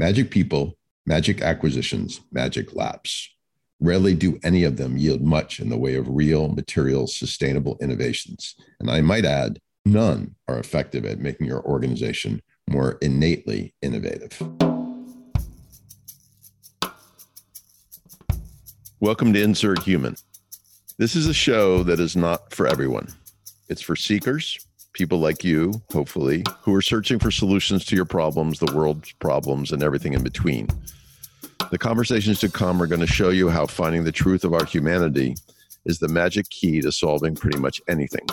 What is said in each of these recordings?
Magic people, magic acquisitions, magic labs. Rarely do any of them yield much in the way of real, material, sustainable innovations. And I might add, none are effective at making your organization more innately innovative. Welcome to Insert Human. This is a show that is not for everyone. It's for seekers, people like you, hopefully, who are searching for solutions to your problems, the world's problems, and everything in between. The conversations to come are going to show you how finding the truth of our humanity is the magic key to solving pretty much anything.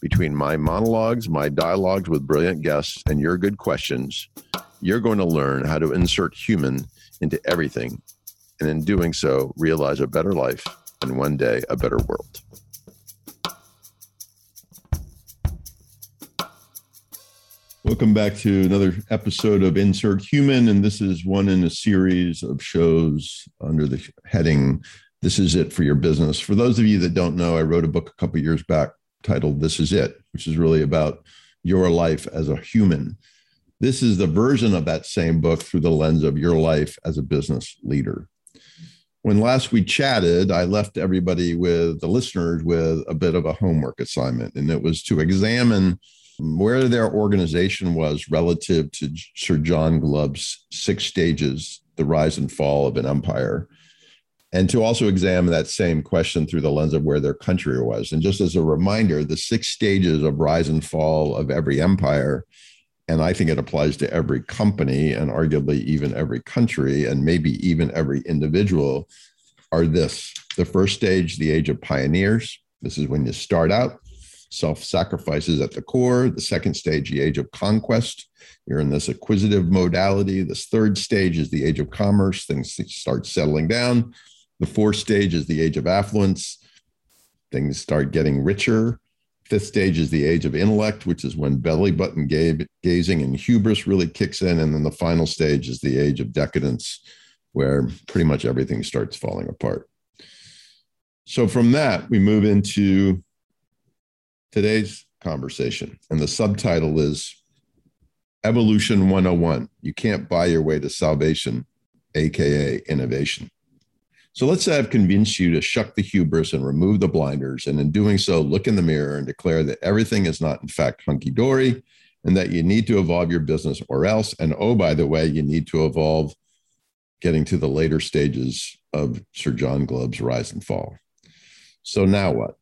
Between my monologues, my dialogues with brilliant guests, and your good questions, you're going to learn how to insert human into everything, and in doing so, realize a better life and one day a better world. Welcome back to another episode of Insert Human. And this is one in a series of shows under the heading This Is It for Your Business. For those of you that don't know, I wrote a book a couple years back titled This Is It, which is really about your life as a human. This is the version of that same book through the lens of your life as a business leader. When last we chatted, I left everybody with the listeners with a bit of a homework assignment, and it was to examine where their organization was relative to Sir John Glubb's six stages, the rise and fall of an empire, and to also examine that same question through the lens of where their country was. And just as a reminder, the six stages of rise and fall of every empire, and I think it applies to every company and arguably even every country and maybe even every individual, are this the first stage, the age of pioneers. This is when you start out self sacrifices at the core. The second stage, the age of conquest. You're in this acquisitive modality. This third stage is the age of commerce. Things start settling down. The fourth stage is the age of affluence. Things start getting richer. Fifth stage is the age of intellect, which is when belly button gazing and hubris really kicks in. And then the final stage is the age of decadence, where pretty much everything starts falling apart. So from that, we move into today's conversation. And the subtitle is Evolution 101. You can't buy your way to salvation, AKA innovation. So let's say I've convinced you to shuck the hubris and remove the blinders. And in doing so, look in the mirror and declare that everything is not, in fact, hunky dory and that you need to evolve your business or else. And oh, by the way, you need to evolve getting to the later stages of Sir John Glubb's rise and fall. So now what?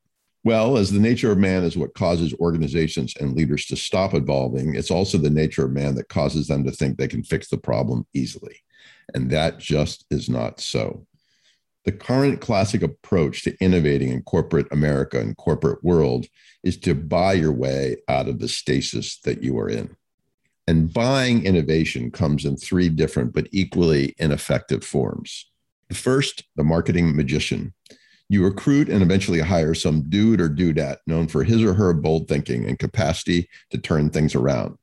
Well, as the nature of man is what causes organizations and leaders to stop evolving, it's also the nature of man that causes them to think they can fix the problem easily. And that just is not so. The current classic approach to innovating in corporate America and corporate world is to buy your way out of the stasis that you are in. And buying innovation comes in three different but equally ineffective forms. The first, the marketing magician you recruit and eventually hire some dude or dudette known for his or her bold thinking and capacity to turn things around.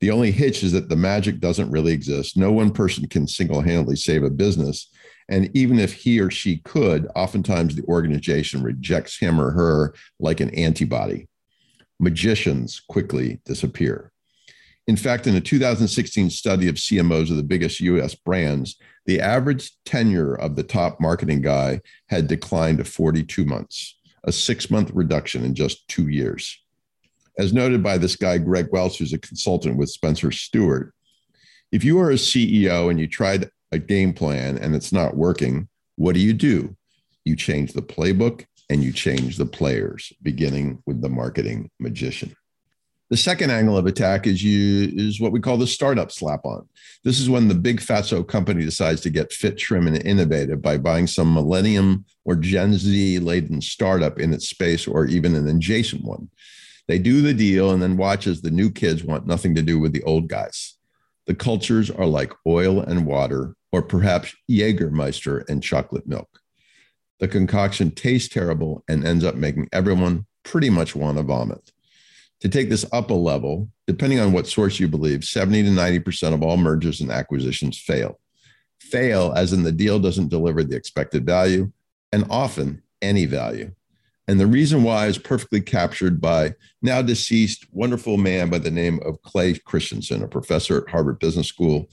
The only hitch is that the magic doesn't really exist. No one person can single handedly save a business. And even if he or she could, oftentimes the organization rejects him or her like an antibody. Magicians quickly disappear. In fact, in a 2016 study of CMOs of the biggest US brands, the average tenure of the top marketing guy had declined to 42 months, a six month reduction in just two years. As noted by this guy, Greg Welch, who's a consultant with Spencer Stuart, if you are a CEO and you tried a game plan and it's not working, what do you do? You change the playbook and you change the players, beginning with the marketing magician. The second angle of attack is you is what we call the startup slap on. This is when the big fatso company decides to get fit, trim, and innovative by buying some millennium or Gen Z laden startup in its space or even an adjacent one. They do the deal and then watch as the new kids want nothing to do with the old guys. The cultures are like oil and water, or perhaps Jägermeister and chocolate milk. The concoction tastes terrible and ends up making everyone pretty much want to vomit. To take this up a level, depending on what source you believe, 70 to 90% of all mergers and acquisitions fail. Fail as in the deal doesn't deliver the expected value and often any value. And the reason why is perfectly captured by now deceased wonderful man by the name of Clay Christensen, a professor at Harvard Business School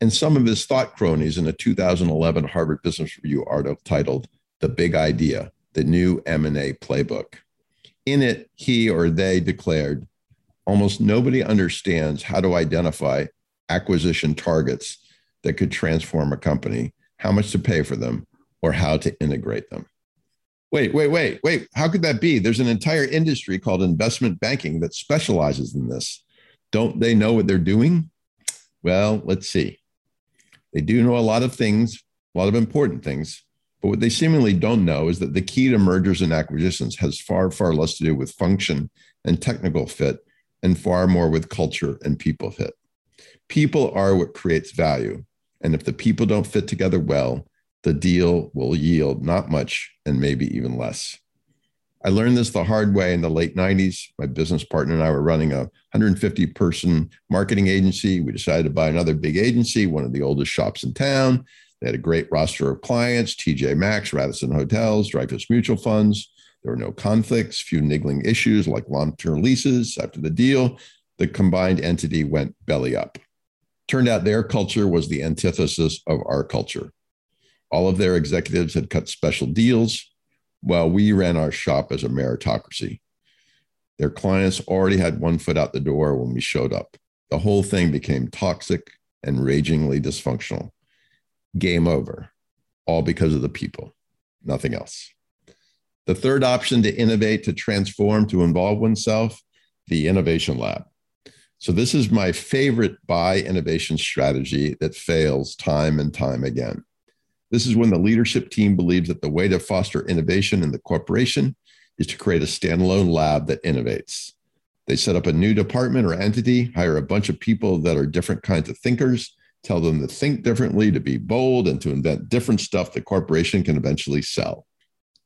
and some of his thought cronies in a 2011 Harvard Business Review article titled The Big Idea, the New M&A Playbook. In it, he or they declared, almost nobody understands how to identify acquisition targets that could transform a company, how much to pay for them, or how to integrate them. Wait, wait, wait, wait. How could that be? There's an entire industry called investment banking that specializes in this. Don't they know what they're doing? Well, let's see. They do know a lot of things, a lot of important things, but what they seemingly don't know is that the key to mergers and acquisitions has far, far less to do with function and technical fit and far more with culture and people fit. People are what creates value. And if the people don't fit together well, the deal will yield not much and maybe even less. I learned this the hard way in the late 90s. My business partner and I were running a 150 person marketing agency. We decided to buy another big agency, one of the oldest shops in town. They had a great roster of clients TJ Maxx, Radisson Hotels, Dreyfus Mutual Funds. There were no conflicts, few niggling issues like long term leases. After the deal, the combined entity went belly up. Turned out their culture was the antithesis of our culture. All of their executives had cut special deals while we ran our shop as a meritocracy. Their clients already had one foot out the door when we showed up. The whole thing became toxic and ragingly dysfunctional. Game over, all because of the people, nothing else. The third option to innovate, to transform, to involve oneself, the innovation lab. So, this is my favorite buy innovation strategy that fails time and time again. This is when the leadership team believes that the way to foster innovation in the corporation is to create a standalone lab that innovates. They set up a new department or entity, hire a bunch of people that are different kinds of thinkers, tell them to think differently, to be bold, and to invent different stuff the corporation can eventually sell.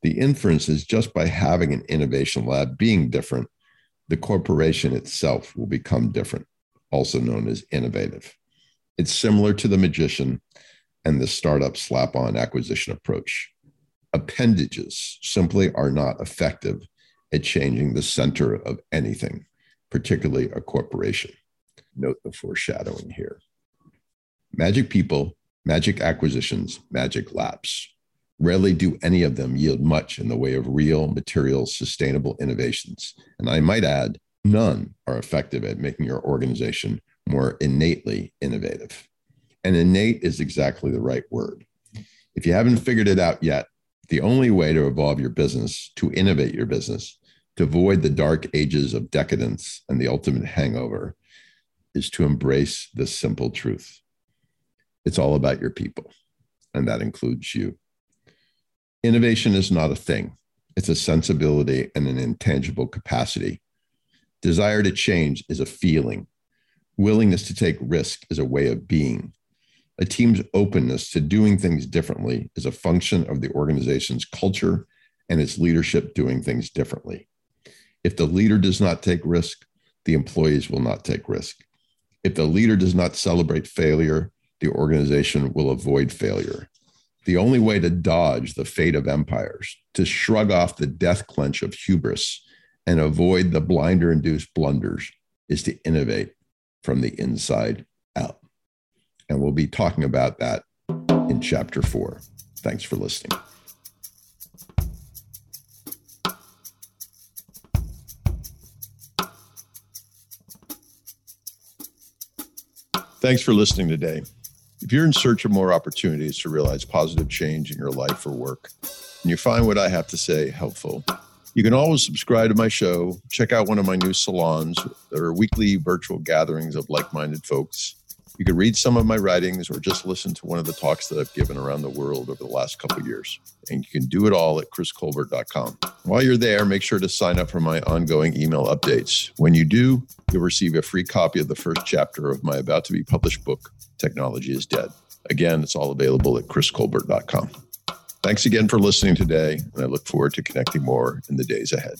The inference is just by having an innovation lab being different, the corporation itself will become different, also known as innovative. It's similar to the magician and the startup slap on acquisition approach. Appendages simply are not effective at changing the center of anything, particularly a corporation. Note the foreshadowing here. Magic people, magic acquisitions, magic labs. Rarely do any of them yield much in the way of real, material, sustainable innovations. And I might add, none are effective at making your organization more innately innovative. And innate is exactly the right word. If you haven't figured it out yet, the only way to evolve your business, to innovate your business, to avoid the dark ages of decadence and the ultimate hangover, is to embrace this simple truth. It's all about your people, and that includes you. Innovation is not a thing, it's a sensibility and an intangible capacity. Desire to change is a feeling. Willingness to take risk is a way of being. A team's openness to doing things differently is a function of the organization's culture and its leadership doing things differently. If the leader does not take risk, the employees will not take risk. If the leader does not celebrate failure, the organization will avoid failure. The only way to dodge the fate of empires, to shrug off the death clench of hubris and avoid the blinder induced blunders, is to innovate from the inside out. And we'll be talking about that in chapter four. Thanks for listening. Thanks for listening today. If you're in search of more opportunities to realize positive change in your life or work, and you find what I have to say helpful, you can always subscribe to my show, check out one of my new salons. There are weekly virtual gatherings of like minded folks. You can read some of my writings or just listen to one of the talks that I've given around the world over the last couple years. And you can do it all at chriscolbert.com. While you're there, make sure to sign up for my ongoing email updates. When you do, you'll receive a free copy of the first chapter of my about to be published book, Technology is Dead. Again, it's all available at chriscolbert.com. Thanks again for listening today, and I look forward to connecting more in the days ahead.